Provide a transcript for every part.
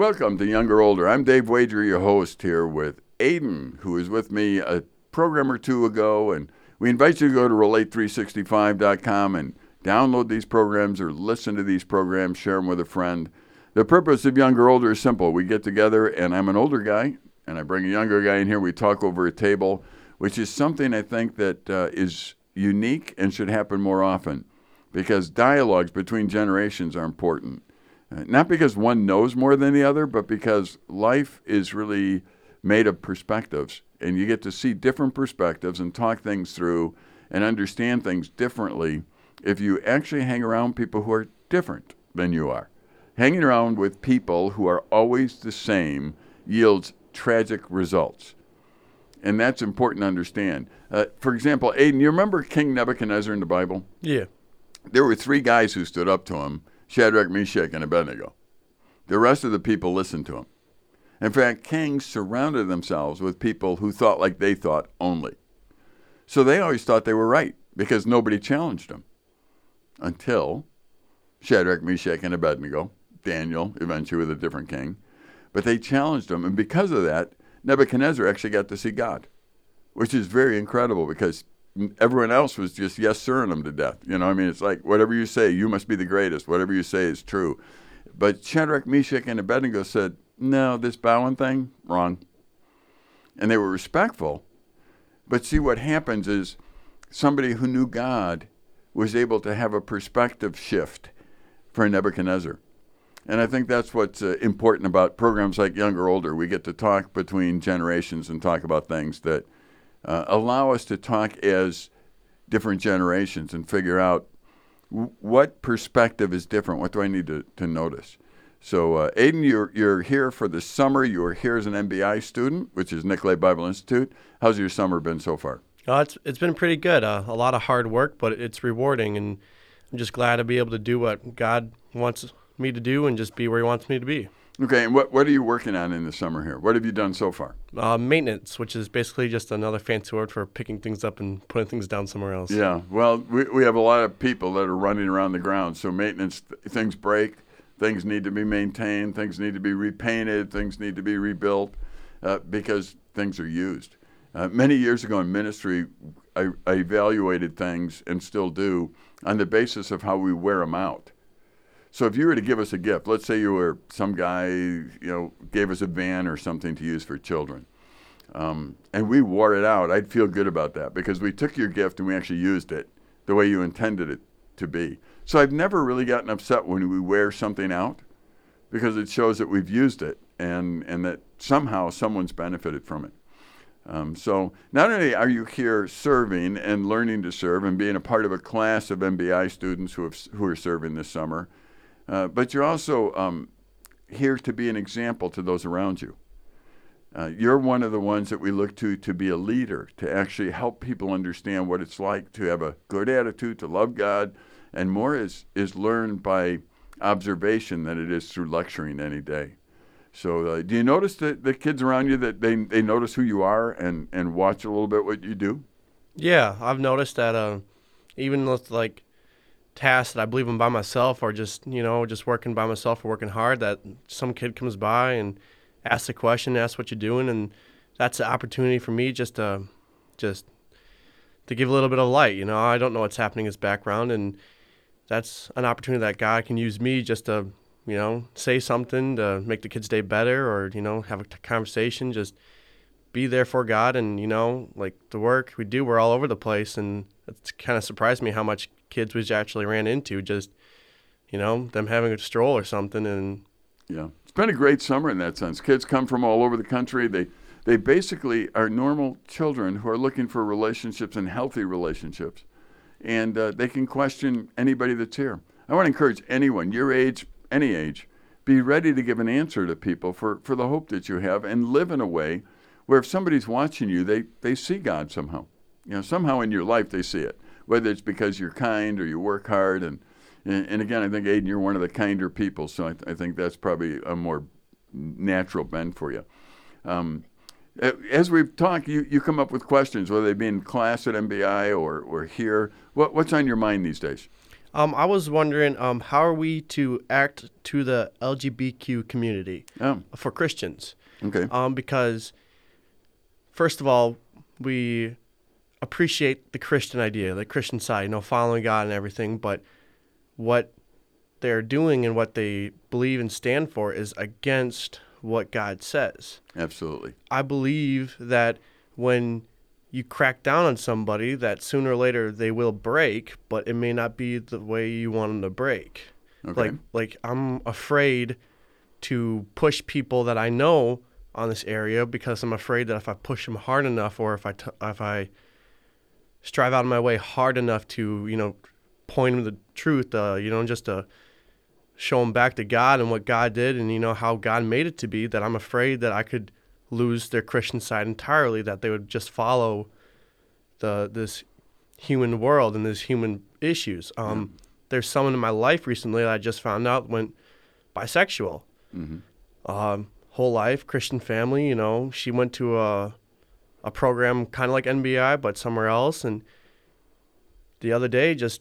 Welcome to Younger Older. I'm Dave Wager, your host here with Aiden, who was with me a program or two ago. And we invite you to go to relate365.com and download these programs or listen to these programs, share them with a friend. The purpose of Younger Older is simple. We get together, and I'm an older guy, and I bring a younger guy in here. We talk over a table, which is something I think that uh, is unique and should happen more often because dialogues between generations are important. Not because one knows more than the other, but because life is really made of perspectives, and you get to see different perspectives and talk things through and understand things differently if you actually hang around people who are different than you are. Hanging around with people who are always the same yields tragic results. And that's important to understand. Uh, for example, Aiden, you remember King Nebuchadnezzar in the Bible? Yeah. There were three guys who stood up to him Shadrach, Meshach, and Abednego. The rest of the people listened to him. In fact, kings surrounded themselves with people who thought like they thought only. So they always thought they were right because nobody challenged them. Until Shadrach, Meshach, and Abednego, Daniel, eventually with a different king. But they challenged them, and because of that, Nebuchadnezzar actually got to see God, which is very incredible because everyone else was just yes sirring him to death. You know, I mean, it's like whatever you say, you must be the greatest. Whatever you say is true. But Shadrach, Meshach, and Abednego said, "No, this bowing thing, wrong." And they were respectful. But see, what happens is somebody who knew God was able to have a perspective shift for Nebuchadnezzar. And I think that's what's uh, important about programs like Younger Older. We get to talk between generations and talk about things that uh, allow us to talk as different generations and figure out what perspective is different. What do I need to, to notice? So, uh, Aiden, you're, you're here for the summer. You are here as an MBI student, which is Nicolet Bible Institute. How's your summer been so far? Uh, it's, it's been pretty good. Uh, a lot of hard work, but it's rewarding. And I'm just glad to be able to do what God wants me to do and just be where He wants me to be. Okay, and what, what are you working on in the summer here? What have you done so far? Uh, maintenance, which is basically just another fancy word for picking things up and putting things down somewhere else. Yeah, well, we, we have a lot of people that are running around the ground. So, maintenance, th- things break, things need to be maintained, things need to be repainted, things need to be rebuilt uh, because things are used. Uh, many years ago in ministry, I, I evaluated things and still do on the basis of how we wear them out. So if you were to give us a gift, let's say you were some guy, you know, gave us a van or something to use for children, um, and we wore it out, I'd feel good about that because we took your gift and we actually used it the way you intended it to be. So I've never really gotten upset when we wear something out because it shows that we've used it and, and that somehow someone's benefited from it. Um, so not only are you here serving and learning to serve and being a part of a class of MBI students who, have, who are serving this summer, uh, but you're also um, here to be an example to those around you. Uh, you're one of the ones that we look to to be a leader, to actually help people understand what it's like to have a good attitude, to love God, and more is, is learned by observation than it is through lecturing any day. So, uh, do you notice that the kids around you that they, they notice who you are and, and watch a little bit what you do? Yeah, I've noticed that uh, even with like tasks that I believe I'm by myself or just, you know, just working by myself or working hard that some kid comes by and asks a question, asks what you're doing and that's an opportunity for me just to just to give a little bit of light, you know. I don't know what's happening in his background and that's an opportunity that God can use me just to, you know, say something to make the kid's day better or, you know, have a conversation, just be there for God and, you know, like the work we do, we're all over the place and it's kind of surprised me how much kids we actually ran into just you know them having a stroll or something and yeah. It's been a great summer in that sense. Kids come from all over the country. They they basically are normal children who are looking for relationships and healthy relationships and uh, they can question anybody that's here. I want to encourage anyone your age any age be ready to give an answer to people for, for the hope that you have and live in a way where if somebody's watching you they, they see god somehow you know somehow in your life they see it whether it's because you're kind or you work hard. And, and, and again, I think, Aiden, you're one of the kinder people, so I, th- I think that's probably a more natural bend for you. Um, as we've talked, you, you come up with questions, whether they be in class at MBI or, or here. What, what's on your mind these days? Um, I was wondering, um, how are we to act to the LGBTQ community Oh, for Christians? okay. Um, because first of all, we appreciate the Christian idea, the Christian side, you know, following God and everything, but what they're doing and what they believe and stand for is against what God says. Absolutely. I believe that when you crack down on somebody, that sooner or later they will break, but it may not be the way you want them to break. Okay. Like, like I'm afraid to push people that I know on this area because I'm afraid that if I push them hard enough, or if I t- if I strive out of my way hard enough to you know point them the truth, uh, you know, just to show them back to God and what God did, and you know how God made it to be, that I'm afraid that I could lose their Christian side entirely, that they would just follow the this human world and these human issues. Um, There's someone in my life recently that I just found out went bisexual. Mm-hmm. Um, whole life, Christian family. You know, she went to a a program kind of like MBI, but somewhere else. And the other day, just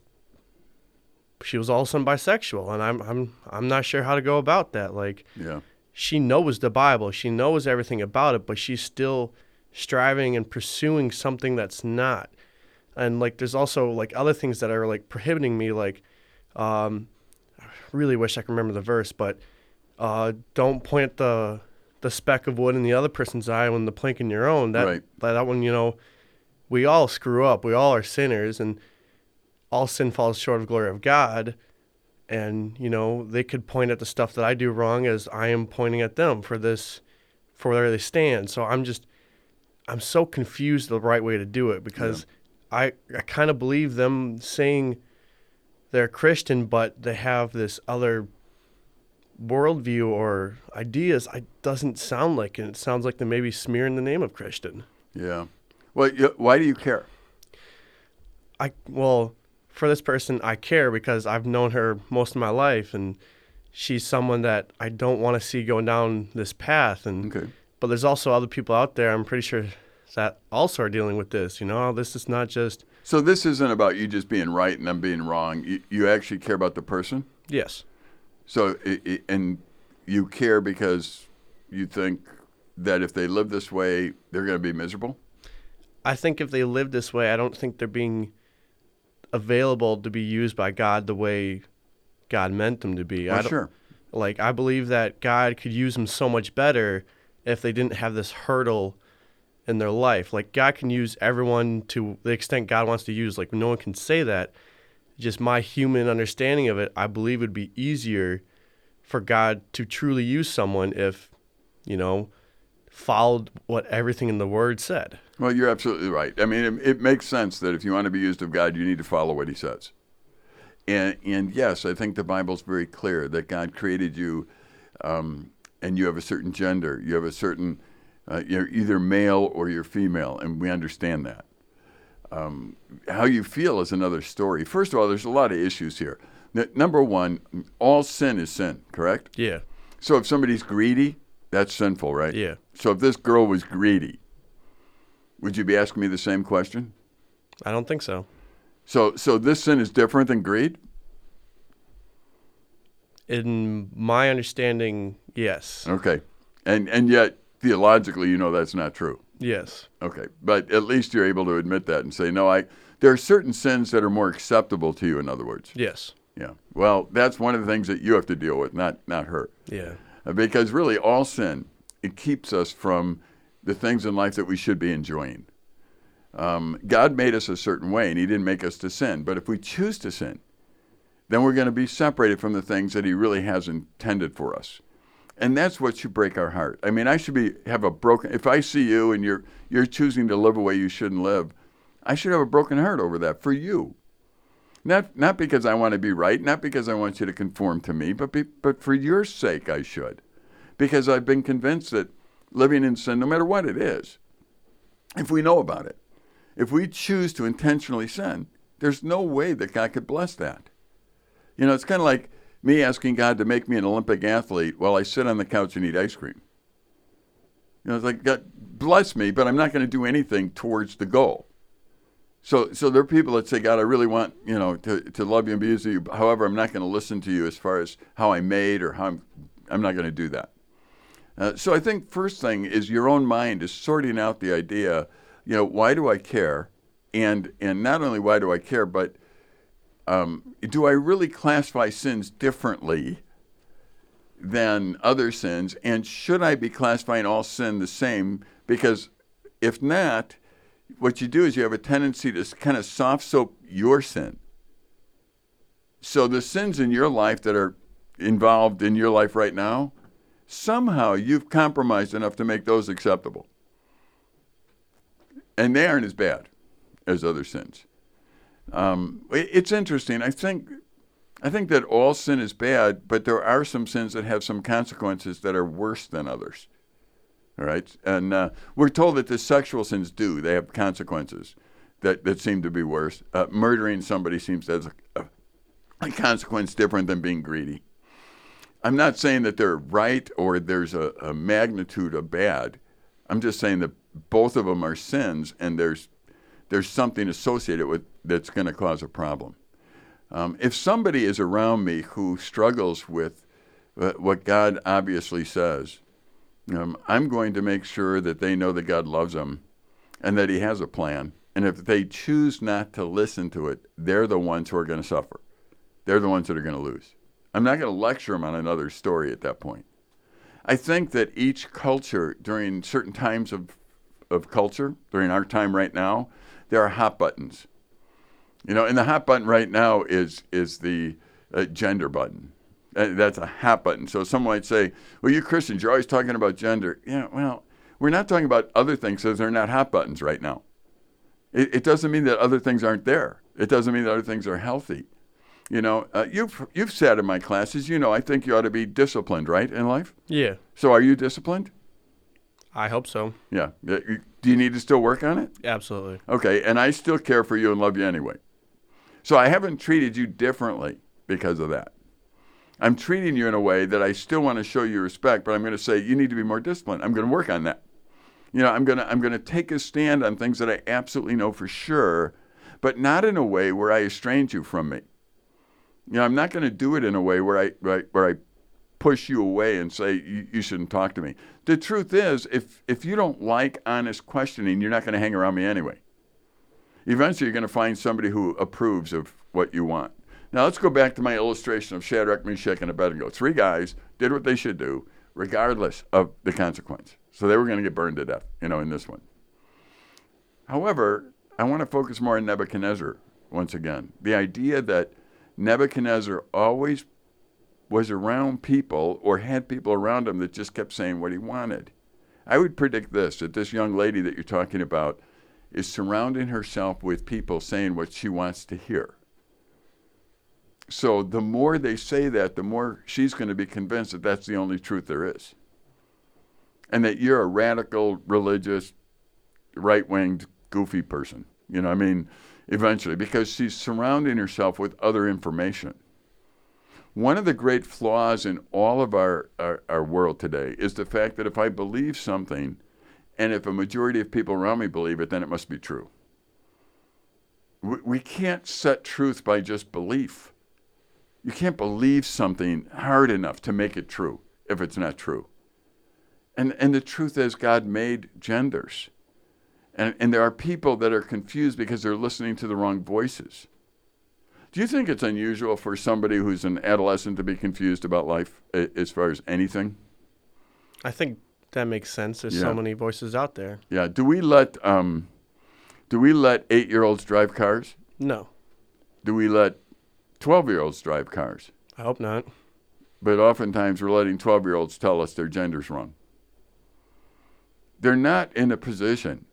she was all of a sudden bisexual, and I'm I'm I'm not sure how to go about that. Like Yeah. she knows the Bible, she knows everything about it, but she's still striving and pursuing something that's not. And like there's also like other things that are like prohibiting me like um I really wish I could remember the verse, but uh don't point the the speck of wood in the other person's eye when the plank in your own. That Right. that, that one, you know, we all screw up. We all are sinners and all sin falls short of glory of God and you know they could point at the stuff that I do wrong as I am pointing at them for this for where they stand. So I'm just I'm so confused the right way to do it because I I kind of believe them saying they're Christian but they have this other worldview or ideas I doesn't sound like it. It sounds like they may be smearing the name of Christian. Yeah. Well, you, why do you care? I well, for this person, I care because I've known her most of my life, and she's someone that I don't want to see going down this path. And Okay. but there's also other people out there. I'm pretty sure that also are dealing with this. You know, oh, this is not just So this isn't about you just being right and them being wrong. You, you actually care about the person. yes, So and you care because you think that if they live this way, they're going to be miserable. I think if they live this way, I don't think they're being available to be used by God the way God meant them to be. I don't, sure. Like I believe that God could use them so much better if they didn't have this hurdle in their life. Like God can use everyone to the extent God wants to use. Like no one can say that. Just my human understanding of it, I believe would be easier for God to truly use someone if, you know, followed what everything in the word said. Well, you're absolutely right. I mean, it, it makes sense that if you want to be used of God, you need to follow what He says. And and yes, I think the Bible's very clear that God created you, um, and you have a certain gender. You have a certain, uh, you're either male or you're female, and we understand that. Um, how you feel is another story. First of all, there's a lot of issues here. N- number one, all sin is sin, correct? Yeah. So if somebody's greedy, that's sinful, right? Yeah. So if this girl was greedy, would you be asking me the same question? I don't think so. So so this sin is different than greed? In my understanding, yes. Okay. And and yet theologically you know that's not true. Yes. Okay. But at least you're able to admit that and say, no, I there are certain sins that are more acceptable to you, in other words. Yes. Yeah. Well, that's one of the things that you have to deal with, not not her. Yeah. Uh, Because really all sin, it keeps us from the things in life that we should be enjoying. Um, God made us a certain way, and He didn't make us to sin. But if we choose to sin, then we're going to be separated from the things that He really has intended for us. And that's what should break our heart. I mean, I should be have a broken. If I see you and you're you're choosing to live a way you shouldn't live, I should have a broken heart over that for you. Not not because I want to be right, not because I want you to conform to me, but be, but for your sake I should, because I've been convinced that living in sin, no matter what it is, if we know about it, if we choose to intentionally sin, there's no way that God could bless that. You know, it's kind of like me asking God to make me an Olympic athlete while I sit on the couch and eat ice cream. You know, it's like God bless me, but I'm not going to do anything towards the goal. So, so there are people that say, God, I really want you know to, to love you and be to you. However, I'm not going to listen to you as far as how I made or how I'm. I'm not going to do that. Uh, so I think first thing is your own mind is sorting out the idea. You know, why do I care? And and not only why do I care, but um, do I really classify sins differently than other sins? And should I be classifying all sin the same? Because if not, what you do is you have a tendency to kind of soft soap your sin. So the sins in your life that are involved in your life right now, somehow you've compromised enough to make those acceptable. And they aren't as bad as other sins. Um, it's interesting. I think I think that all sin is bad, but there are some sins that have some consequences that are worse than others. All right, and uh, we're told that the sexual sins do; they have consequences that, that seem to be worse. Uh, murdering somebody seems have a, a, consequence different than being greedy. I'm not saying that they're right or there's a, a magnitude of bad. I'm just saying that both of them are sins, and there's there's something associated with that's going to cause a problem. Um, if somebody is around me who struggles with what God obviously says, um, I'm going to make sure that they know that God loves them and that He has a plan. And if they choose not to listen to it, they're the ones who are going to suffer. They're the ones that are going to lose. I'm not going to lecture them on another story at that point. I think that each culture, during certain times of, of culture, during our time right now, there are hot buttons. You know, and the hot button right now is is the uh, gender button. Uh, that's a hot button. So someone might say, "Well, you Christians, you're always talking about gender." Yeah, well, we're not talking about other things because they're not hot buttons right now. It, it, doesn't mean that other things aren't there. It doesn't mean that other things are healthy. You know, uh, you've you've sat in my classes. You know, I think you ought to be disciplined, right, in life. Yeah. So, are you disciplined? I hope so. Yeah. Do you need to still work on it? Absolutely. Okay, and I still care for you and love you anyway. So I haven't treated you differently because of that. I'm treating you in a way that I still want to show you respect, but I'm going to say you need to be more disciplined. I'm going to work on that. You know, I'm going to I'm going to take a stand on things that I absolutely know for sure, but not in a way where I estrange you from me. You know, I'm not going to do it in a way where I where I, where I push you away and say you, you, shouldn't talk to me. The truth is, if if you don't like honest questioning, you're not going to hang around me anyway. Eventually, you're going to find somebody who approves of what you want. Now, let's go back to my illustration of Shadrach, Meshach, and Abednego. Three guys did what they should do, regardless of the consequence. So they were going to get burned to death, you know, in this one. However, I want to focus more on Nebuchadnezzar once again. The idea that Nebuchadnezzar always was around people or had people around him that just kept saying what he wanted. I would predict this that this young lady that you're talking about is surrounding herself with people saying what she wants to hear. So the more they say that, the more she's going to be convinced that that's the only truth there is. And that you're a radical, religious, right winged, goofy person. You know, I mean, eventually, because she's surrounding herself with other information. One of the great flaws in all of our, our, our world today is the fact that if I believe something, and if a majority of people around me believe it, then it must be true. We, we can't set truth by just belief. You can't believe something hard enough to make it true if it's not true. And, and the truth is, God made genders. And, and there are people that are confused because they're listening to the wrong voices. Do you think it's unusual for somebody who's an adolescent to be confused about life as far as anything? I think that makes sense. There's yeah. so many voices out there. Yeah. Do we let um, do we let eight year olds drive cars? No. Do we let twelve year olds drive cars? I hope not. But oftentimes we're letting twelve year olds tell us their gender's wrong. They're not in a position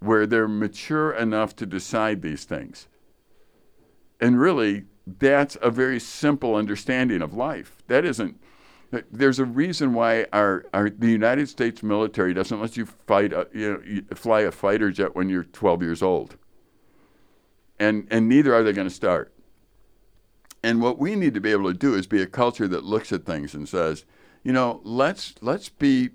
where they're mature enough to decide these things. And really, that's a very simple understanding of life. That isn't there's a reason why our, our the United States military doesn't let you fight a, you know you fly a fighter jet when you're 12 years old. And and neither are they going to start. And what we need to be able to do is be a culture that looks at things and says, you know, let's let's be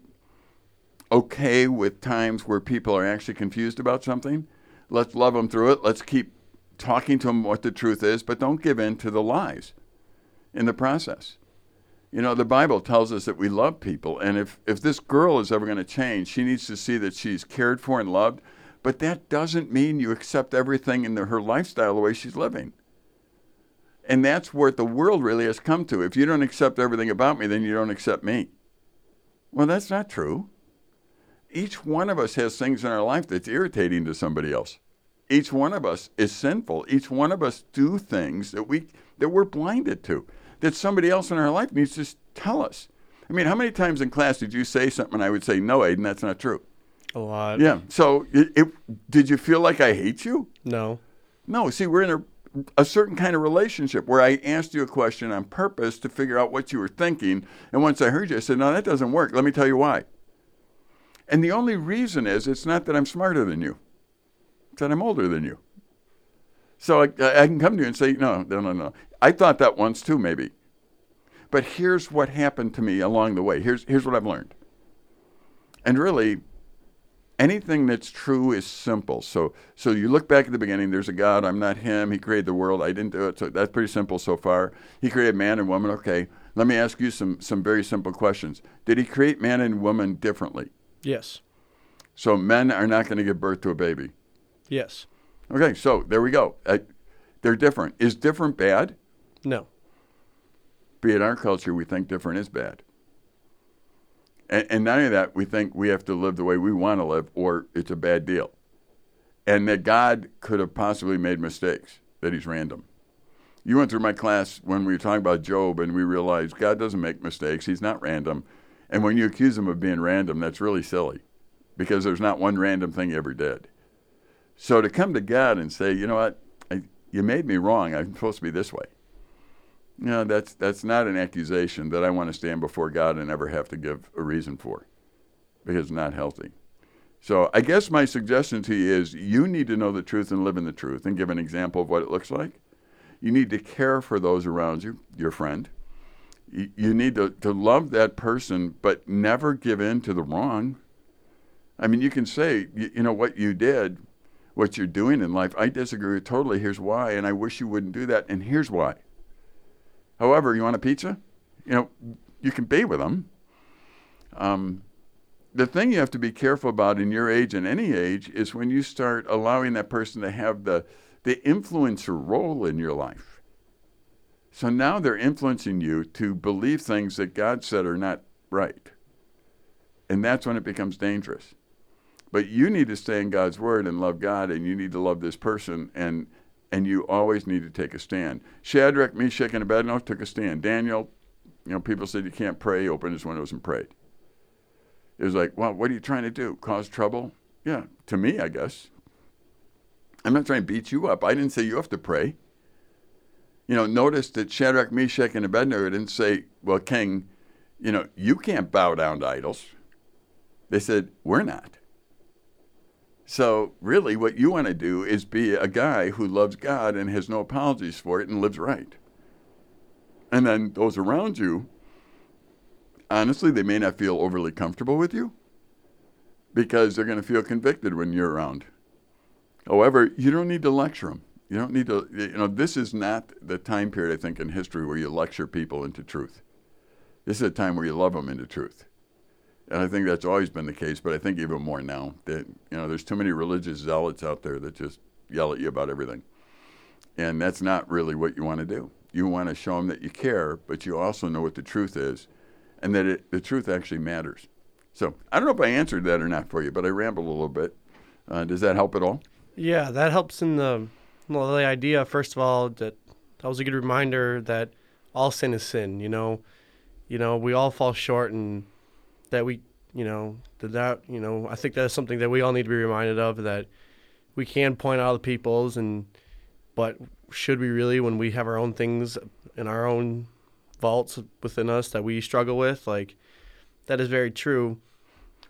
okay with times where people are actually confused about something. Let's love them through it. Let's keep talking to them what the truth is, but don't give in to the lies in the process. You know, the Bible tells us that we love people, and if, if this girl is ever going to change, she needs to see that she's cared for and loved. But that doesn't mean you accept everything in the, her lifestyle the way she's living. And that's where the world really has come to. If you don't accept everything about me, then you don't accept me. Well, that's not true. Each one of us has things in our life that's irritating to somebody else. Each one of us is sinful. Each one of us do things that we that we're blinded to that somebody else in our life needs to tell us. I mean, how many times in class did you say something and I would say, no, Aiden, that's not true? A lot. Yeah. So it, it, did you feel like I hate you? No. No. See, we're in a, a certain kind of relationship where I asked you a question on purpose to figure out what you were thinking. And once I heard you, I said, no, that doesn't work. Let me tell you why. And the only reason is it's not that I'm smarter than you, that I'm older than you. So I, I can come to you and say, no, no, no, no. I thought that once too, maybe. But here's what happened to me along the way. Here's, here's what I've learned. And really, anything that's true is simple. So, so you look back at the beginning, there's a God, I'm not him, he created the world, I didn't do it. So that's pretty simple so far. He created man and woman, okay. Let me ask you some, some very simple questions. Did he create man and woman differently? Yes. So men are not going to give birth to a baby. Yes. Okay, so there we go. Uh, they're different. Is different bad? No. Be it our culture, we think different is bad. And, and not only that, we think we have to live the way we want to live, or it's a bad deal. And that God could have possibly made mistakes, that He's random. You went through my class when we were talking about Job, and we realized God doesn't make mistakes. He's not random. And when you accuse Him of being random, that's really silly because there's not one random thing He ever did. So to come to God and say, you know what, I, you made me wrong. I'm supposed to be this way. No, that's that's not an accusation that I want to stand before God and ever have to give a reason for, because it's not healthy. So I guess my suggestion to you is you need to know the truth and live in the truth and give an example of what it looks like. You need to care for those around you, your friend. You, you need to, to love that person, but never give in to the wrong. I mean, you can say, you, you know, what you did, what you're doing in life, I disagree totally. Here's why, and I wish you wouldn't do that, and here's why. However, you want a pizza? You know, you can be with them. Um, the thing you have to be careful about in your age and any age is when you start allowing that person to have the, the influencer role in your life. So now they're influencing you to believe things that God said are not right. And that's when it becomes dangerous. But you need to stay in God's word and love God, and you need to love this person and and you always need to take a stand. Shadrach, Meshach, and Abednego took a stand. Daniel, you know, people said you can't pray, opened his windows and prayed. It was like, well, what are you trying to do? Cause trouble? Yeah, to me, I guess. I'm not trying to beat you up. I didn't say you have to pray. You know, notice that Shadrach, Meshach, and Abednego didn't say, well, king, you know, you can't bow down to idols. They said, we're not. So, really, what you want to do is be a guy who loves God and has no apologies for it and lives right. And then those around you, honestly, they may not feel overly comfortable with you because they're going to feel convicted when you're around. However, you don't need to lecture them. You don't need to, you know, this is not the time period, I think, in history where you lecture people into truth. This is a time where you love them into truth. And I think that's always been the case, but I think even more now that you know there's too many religious zealots out there that just yell at you about everything, and that's not really what you want to do. You want to show them that you care, but you also know what the truth is, and that it, the truth actually matters. So I don't know if I answered that or not for you, but I rambled a little bit. Uh, does that help at all? Yeah, that helps in the well, the idea. First of all, that that was a good reminder that all sin is sin. You know, you know, we all fall short and that we, you know, that, that you know, I think that's something that we all need to be reminded of that we can point out the people's and, but should we really when we have our own things in our own vaults within us that we struggle with, like that is very true.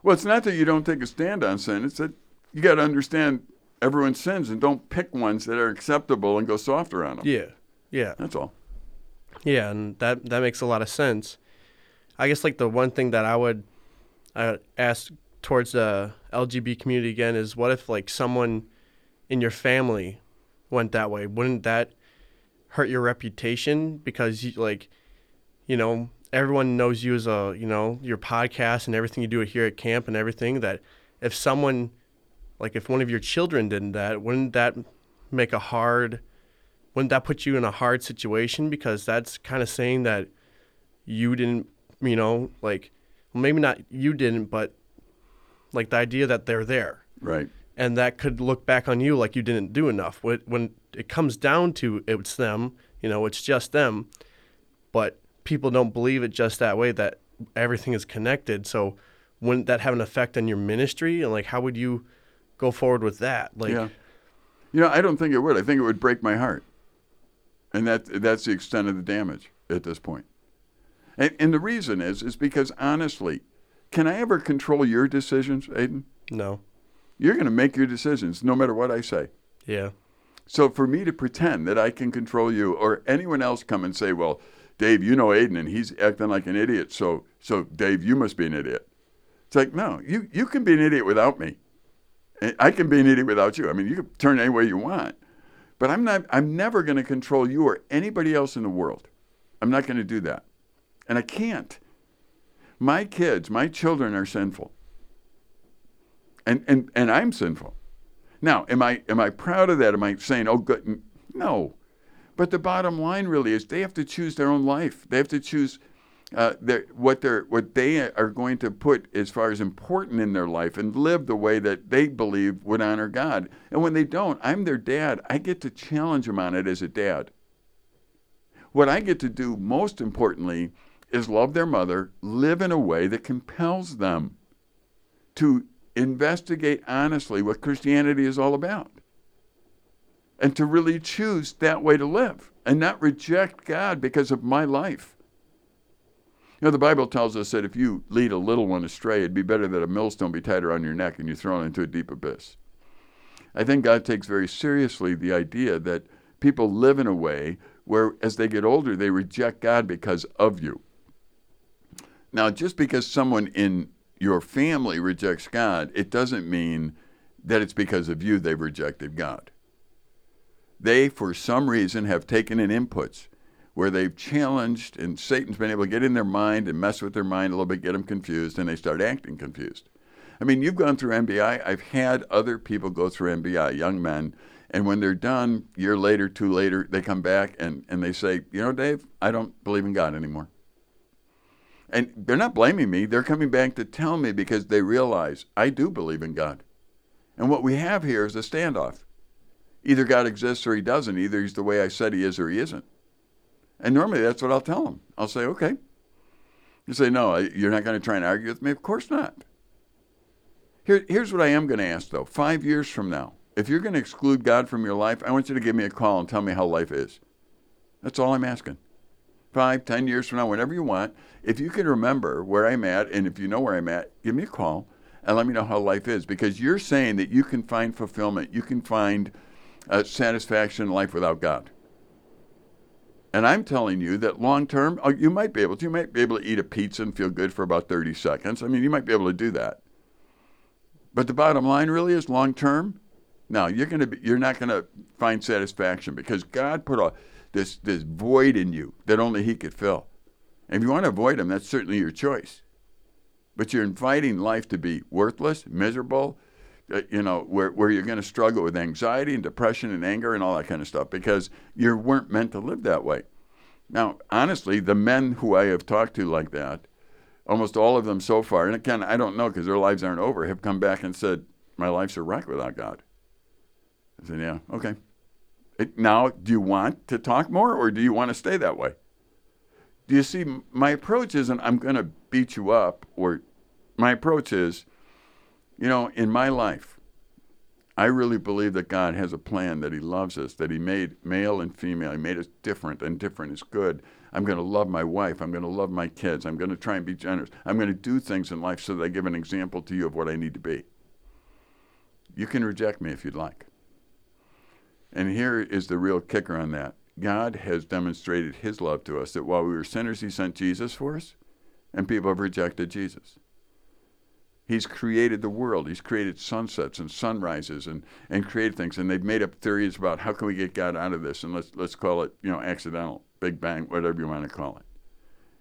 Well, it's not that you don't take a stand on sin; it's that you got to understand everyone sins and don't pick ones that are acceptable and go softer on them. Yeah, yeah, that's all. Yeah, and that that makes a lot of sense. I guess like the one thing that I would I ask towards the LGBT community again is what if like someone in your family went that way, wouldn't that hurt your reputation? Because you like, you know, everyone knows you as a, you know, your podcast and everything you do here at camp and everything that if someone like if one of your children did that, wouldn't that make a hard wouldn't that put you in a hard situation? Because that's kind of saying that you didn't, you know, like well, maybe not you didn't, but like the idea that they're there. Right. And that could look back on you like you didn't do enough. When it comes down to it's them, you know, it's just them, but people don't believe it just that way that everything is connected. So wouldn't that have an effect on your ministry? And like, how would you go forward with that? Like, yeah. You know, I don't think it would. I think it would break my heart. And that that's the extent of the damage at this point. And, and the reason is is because honestly, can I ever control your decisions, Aiden? No. You're going to make your decisions no matter what I say. Yeah. So for me to pretend that I can control you or anyone else come and say, "Well, Dave, you know Aiden and he's acting like an idiot, so so Dave, you must be an idiot." It's like, "No, you you can be an idiot without me. I can be an idiot without you. I mean, you can turn any way you want. But I'm not I'm never going to control you or anybody else in the world. I'm not going to do that. And I can't. My kids, my children are sinful. And and and I'm sinful. Now, am I am I proud of that? Am I saying, "Oh good"? No. But the bottom line really is they have to choose their own life. They have to choose uh, what they're what they are going to put as far as important in their life and live the way that they believe would honor God. And when they don't, I'm their dad. I get to challenge them on it as a dad. What I get to do most importantly is love their mother, live in a way that compels them to investigate honestly what Christianity is all about. And to really choose that way to live and not reject God because of my life. You know, the Bible tells us that if you lead a little one astray, it'd be better that a millstone be tied around your neck and you're thrown into a deep abyss. I think God takes very seriously the idea that people live in a way where, as they get older, they reject God because of you. Now, just because someone in your family rejects God, it doesn't mean that it's because of you they've rejected God. They, for some reason, have taken in inputs where they've challenged and Satan's been able to get in their mind and mess with their mind a little bit, get them confused, and they start acting confused. I mean, you've gone through MBI. I've had other people go through MBI, young men, and when they're done, year later, two later, they come back and, and they say, you know, Dave, I don't believe in God anymore. And they're not blaming me. They're coming back to tell me because they realize I do believe in God. And what we have here is a standoff. Either God exists or he doesn't. Either he's the way I said he is or he isn't. And normally that's what I'll tell them. I'll say, okay. You say, no, you're not going to try and argue with me? Of course not. Here, here's what I am going to ask, though. Five years from now, if you're going to exclude God from your life, I want you to give me a call and tell me how life is. That's all I'm asking. Five, ten years from now, whenever you want, if you can remember where I'm at, and if you know where I'm at, give me a call and let me know how life is. Because you're saying that you can find fulfillment, you can find uh, satisfaction in life without God. And I'm telling you that long term, oh, you might be able to. You might be able to eat a pizza and feel good for about 30 seconds. I mean, you might be able to do that. But the bottom line really is long term. No, you're gonna be, you're not gonna find satisfaction because God put a, this this void in you that only He could fill. And if you want to avoid Him, that's certainly your choice. But you're inviting life to be worthless, miserable, uh, you know, where, where you're going to struggle with anxiety and depression and anger and all that kind of stuff because you weren't meant to live that way. Now, honestly, the men who I have talked to like that, almost all of them so far, and again, I don't know because their lives aren't over, have come back and said, My life's a wreck without God. I said, Yeah, okay. Now, do you want to talk more or do you want to stay that way? Do you see, my approach isn't I'm going to beat you up, or my approach is, you know, in my life, I really believe that God has a plan, that He loves us, that He made male and female. He made us different, and different is good. I'm going to love my wife. I'm going to love my kids. I'm going to try and be generous. I'm going to do things in life so that I give an example to you of what I need to be. You can reject me if you'd like. And here is the real kicker on that God has demonstrated His love to us that while we were sinners, He sent Jesus for us, and people have rejected Jesus. He's created the world. He's created sunsets and sunrises and, and created things. And they've made up theories about how can we get God out of this? And let's let's call it, you know, accidental, Big Bang, whatever you want to call it.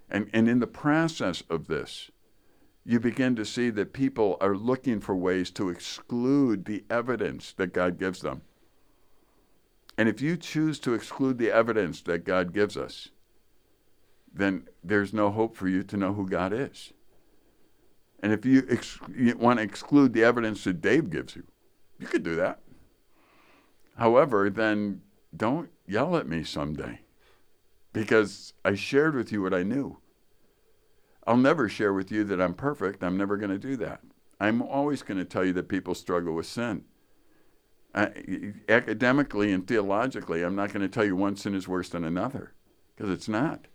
And and in the process of this, you begin to see that people are looking for ways to exclude the evidence that God gives them. And if you choose to exclude the evidence that God gives us, then there's no hope for you to know who God is. And if you, ex- you want to exclude the evidence that Dave gives you, you could do that. However, then don't yell at me someday because I shared with you what I knew. I'll never share with you that I'm perfect. I'm never going to do that. I'm always going to tell you that people struggle with sin. Uh, academically and theologically, I'm not going to tell you one sin is worse than another because it's not.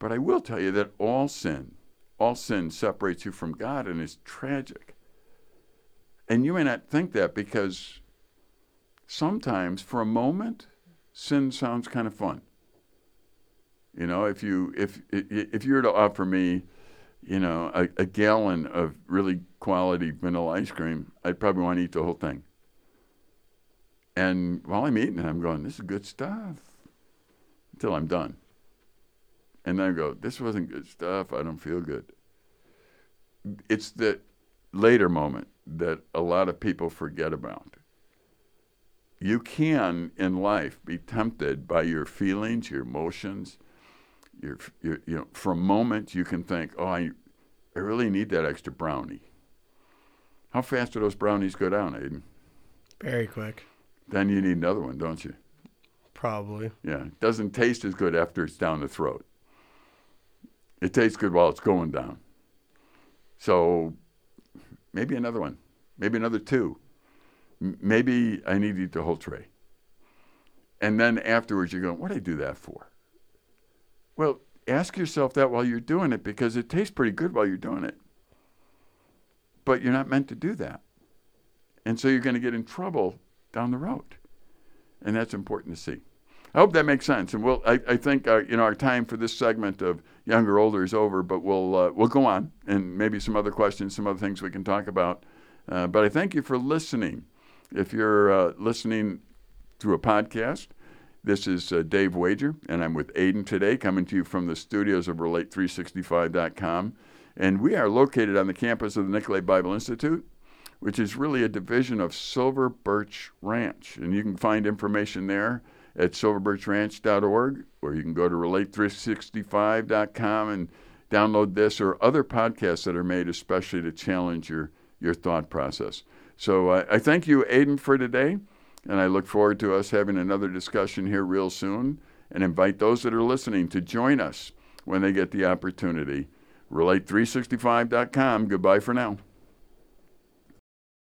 But I will tell you that all sin all sin separates you from God and is tragic. And you may not think that because sometimes, for a moment, sin sounds kind of fun. You know, if you if if you were to offer me, you know, a, a gallon of really quality vanilla ice cream, I'd probably want to eat the whole thing. And while I'm eating it, I'm going, "This is good stuff," until I'm done. And then I go, this wasn't good stuff. I don't feel good. It's the later moment that a lot of people forget about. You can, in life, be tempted by your feelings, your emotions. Your, your, you know, for a moment, you can think, oh, I, I really need that extra brownie. How fast do those brownies go down, Aiden? Very quick. Then you need another one, don't you? Probably. Yeah. It doesn't taste as good after it's down the throat. It tastes good while it's going down. So maybe another one, maybe another two. M- maybe I need to eat the whole tray. And then afterwards, you're going, what did I do that for? Well, ask yourself that while you're doing it because it tastes pretty good while you're doing it. But you're not meant to do that. And so you're going to get in trouble down the road. And that's important to see. I hope that makes sense. And we'll, I, I think, uh, you know, our time for this segment of younger older is over, but we'll uh, we'll go on and maybe some other questions, some other things we can talk about. Uh, but I thank you for listening. If you're uh, listening through a podcast, this is uh, Dave Wager, and I'm with Aiden today, coming to you from the studios of Relate365.com. And we are located on the campus of the Nicolet Bible Institute, which is really a division of Silver Birch Ranch. And you can find information there at silverbirchranch.org, or you can go to relate365.com and download this or other podcasts that are made especially to challenge your, your thought process. So uh, I thank you, Aiden, for today, and I look forward to us having another discussion here real soon and invite those that are listening to join us when they get the opportunity. Relate365.com. Goodbye for now.